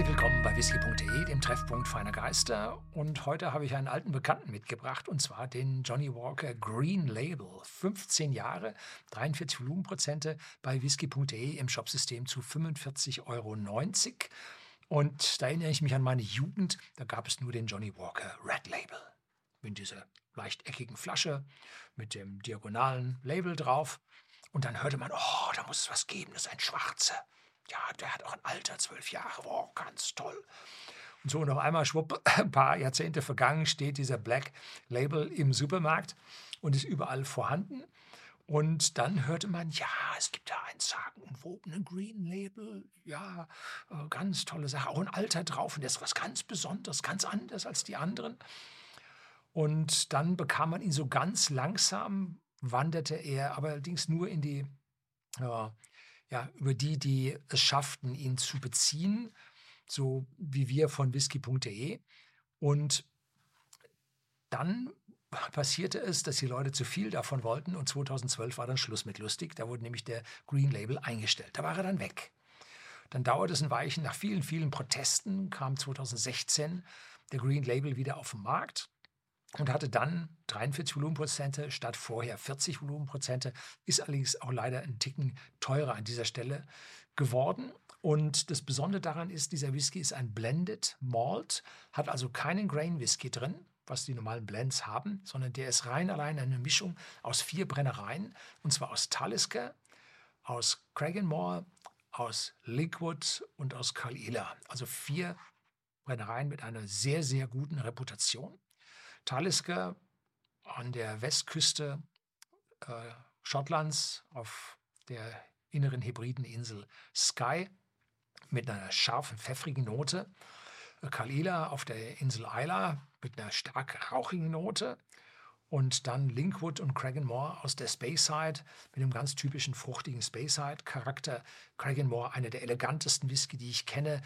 Herzlich willkommen bei whisky.de, dem Treffpunkt feiner Geister. Und heute habe ich einen alten Bekannten mitgebracht, und zwar den Johnny Walker Green Label. 15 Jahre, 43 Volumenprozente bei whisky.de im Shopsystem zu 45,90 Euro. Und da erinnere ich mich an meine Jugend, da gab es nur den Johnny Walker Red Label. Mit dieser leicht eckigen Flasche, mit dem diagonalen Label drauf. Und dann hörte man, oh, da muss es was geben, das ist ein schwarzer ja, der hat auch ein Alter, zwölf Jahre, wow, ganz toll. Und so, und auf einmal, schwupp, ein paar Jahrzehnte vergangen, steht dieser Black Label im Supermarkt und ist überall vorhanden. Und dann hörte man, ja, es gibt da ein sagenumwobenen Green Label, ja, äh, ganz tolle Sache, auch ein Alter drauf und der ist was ganz Besonderes, ganz anders als die anderen. Und dann bekam man ihn so ganz langsam, wanderte er aber allerdings nur in die äh, ja, über die, die es schafften, ihn zu beziehen, so wie wir von whisky.de. Und dann passierte es, dass die Leute zu viel davon wollten und 2012 war dann Schluss mit lustig. Da wurde nämlich der Green Label eingestellt. Da war er dann weg. Dann dauerte es ein Weichen. Nach vielen, vielen Protesten kam 2016 der Green Label wieder auf den Markt und hatte dann 43 Volumenprozente statt vorher 40 Volumenprozente, ist allerdings auch leider ein Ticken teurer an dieser Stelle geworden. Und das Besondere daran ist, dieser Whisky ist ein Blended Malt, hat also keinen Grain Whisky drin, was die normalen Blends haben, sondern der ist rein allein eine Mischung aus vier Brennereien, und zwar aus Talisker, aus Craigenmore, aus Liquid und aus Kalila. Also vier Brennereien mit einer sehr, sehr guten Reputation. Talisker an der Westküste äh, Schottlands auf der inneren Hebrideninsel Skye mit einer scharfen, pfeffrigen Note. Kalila auf der Insel Isla mit einer stark rauchigen Note. Und dann Linkwood und Craigenmore aus der Speyside mit einem ganz typischen fruchtigen Speyside-Charakter. Craigenmore, einer der elegantesten Whisky, die ich kenne,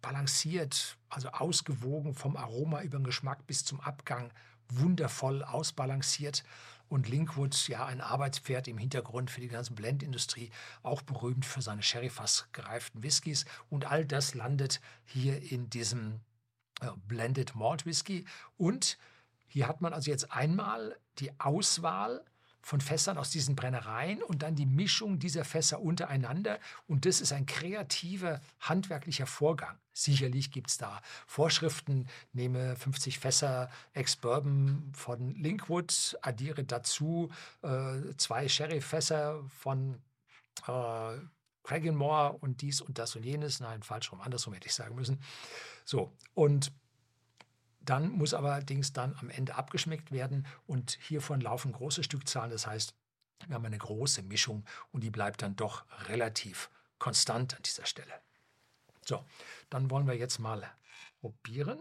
balanciert, also ausgewogen vom Aroma über den Geschmack bis zum Abgang, wundervoll ausbalanciert. Und Linkwood, ja, ein Arbeitspferd im Hintergrund für die ganze Blendindustrie, auch berühmt für seine Sherryfass gereiften Whiskys. Und all das landet hier in diesem äh, Blended Malt Whisky. Und hier hat man also jetzt einmal die Auswahl von Fässern aus diesen Brennereien und dann die Mischung dieser Fässer untereinander. Und das ist ein kreativer, handwerklicher Vorgang. Sicherlich gibt es da Vorschriften, nehme 50 Fässer Ex-Bourbon von Linkwood, addiere dazu äh, zwei Sherry-Fässer von äh, Craigenmore und dies und das und jenes. Nein, falsch rum, andersrum hätte ich sagen müssen. So, und dann muss allerdings dann am Ende abgeschmeckt werden und hiervon laufen große Stückzahlen. Das heißt, wir haben eine große Mischung und die bleibt dann doch relativ konstant an dieser Stelle. So, dann wollen wir jetzt mal probieren.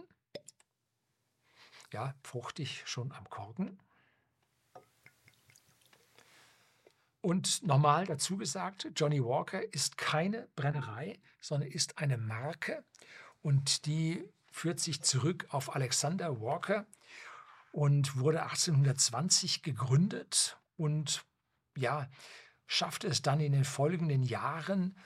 Ja, fruchtig schon am Korken. Und nochmal dazu gesagt, Johnny Walker ist keine Brennerei, sondern ist eine Marke und die führt sich zurück auf Alexander Walker und wurde 1820 gegründet und ja, schaffte es dann in den folgenden Jahren,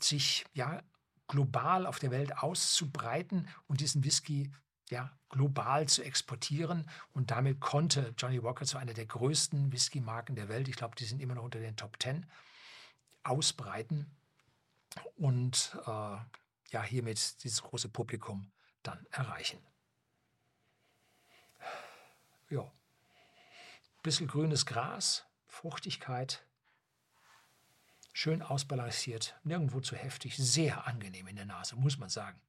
sich ja global auf der Welt auszubreiten und diesen Whisky ja, global zu exportieren. Und damit konnte Johnny Walker zu einer der größten Whisky-Marken der Welt, ich glaube, die sind immer noch unter den Top Ten, ausbreiten und äh, ja, hiermit dieses große Publikum dann erreichen. Ja, bisschen grünes Gras, Fruchtigkeit, schön ausbalanciert, nirgendwo zu heftig, sehr angenehm in der Nase, muss man sagen.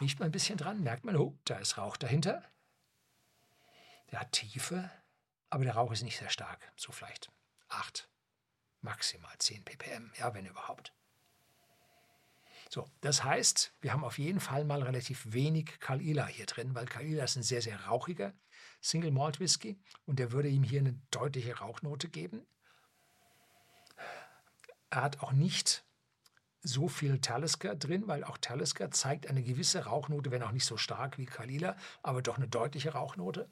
Riecht man ein bisschen dran, merkt man, oh, da ist Rauch dahinter. Der hat Tiefe, aber der Rauch ist nicht sehr stark, so vielleicht 8, maximal 10 ppm, ja, wenn überhaupt. So, das heißt, wir haben auf jeden Fall mal relativ wenig Kalila hier drin, weil Kalila ist ein sehr, sehr rauchiger Single Malt Whisky und der würde ihm hier eine deutliche Rauchnote geben. Er hat auch nicht so viel Talisker drin, weil auch Talisker zeigt eine gewisse Rauchnote, wenn auch nicht so stark wie Kalila, aber doch eine deutliche Rauchnote.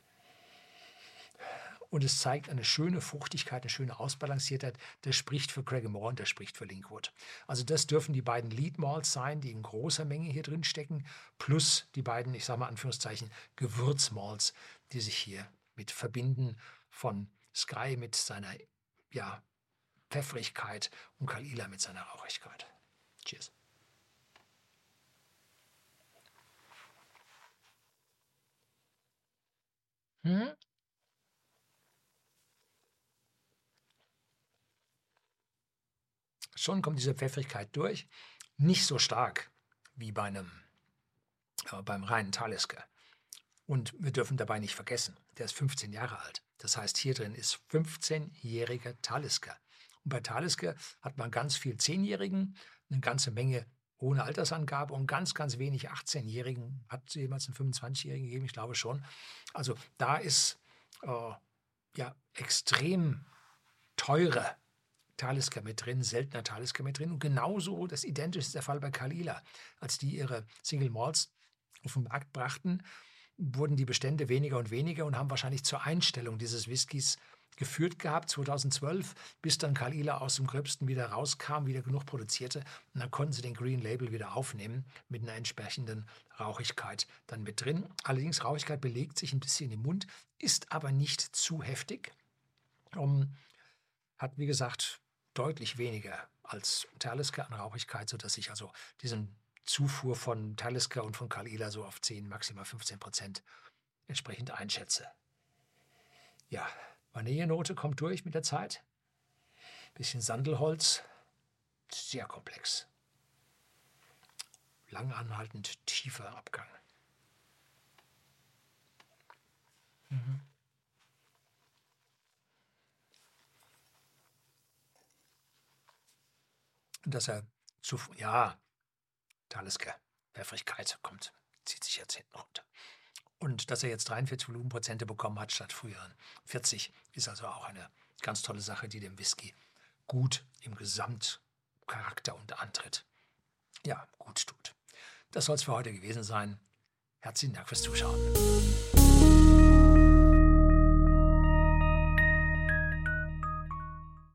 Und es zeigt eine schöne Fruchtigkeit, eine schöne Ausbalanciertheit. Das spricht für Cragmore und das spricht für Linkwood. Also das dürfen die beiden Lead Malts sein, die in großer Menge hier drin stecken, plus die beiden, ich sage mal Anführungszeichen, Gewürzmalts, die sich hier mit verbinden von Sky mit seiner ja, Pfeffrigkeit und Kalila mit seiner Rauchigkeit. Cheers. Hm? Schon kommt diese Pfeffrigkeit durch. Nicht so stark wie bei einem, äh, beim reinen Talisker. Und wir dürfen dabei nicht vergessen, der ist 15 Jahre alt. Das heißt, hier drin ist 15-jähriger Talisker. Und bei Talisker hat man ganz viel Zehnjährigen, eine ganze Menge ohne Altersangabe und ganz, ganz wenig 18-Jährigen. Hat es jemals einen 25-Jährigen gegeben? Ich glaube schon. Also da ist äh, ja extrem teure Talisker mit drin, seltener Talisker mit drin. Und genauso das Identische ist der Fall bei Kalila. Als die ihre Single Malts auf den Markt brachten, wurden die Bestände weniger und weniger und haben wahrscheinlich zur Einstellung dieses Whiskys geführt gehabt, 2012, bis dann Kalila aus dem Gröbsten wieder rauskam, wieder genug produzierte. Und dann konnten sie den Green Label wieder aufnehmen mit einer entsprechenden Rauchigkeit dann mit drin. Allerdings Rauchigkeit belegt sich ein bisschen im Mund, ist aber nicht zu heftig. Um, hat, wie gesagt, deutlich weniger als Talisker an Rauchigkeit, sodass ich also diesen Zufuhr von Talisker und von Kalila so auf 10, maximal 15 Prozent entsprechend einschätze. Ja, Vanillenote kommt durch mit der Zeit. Bisschen Sandelholz. Sehr komplex. Lang anhaltend tiefer Abgang. Mhm. Dass er zu, ja, Talisker, Pfeffrigkeit kommt, zieht sich jetzt hinten runter. Und dass er jetzt 43 Volumenprozente bekommen hat statt früheren 40, ist also auch eine ganz tolle Sache, die dem Whisky gut im Gesamtcharakter und Antritt ja, gut tut. Das soll es für heute gewesen sein. Herzlichen Dank fürs Zuschauen.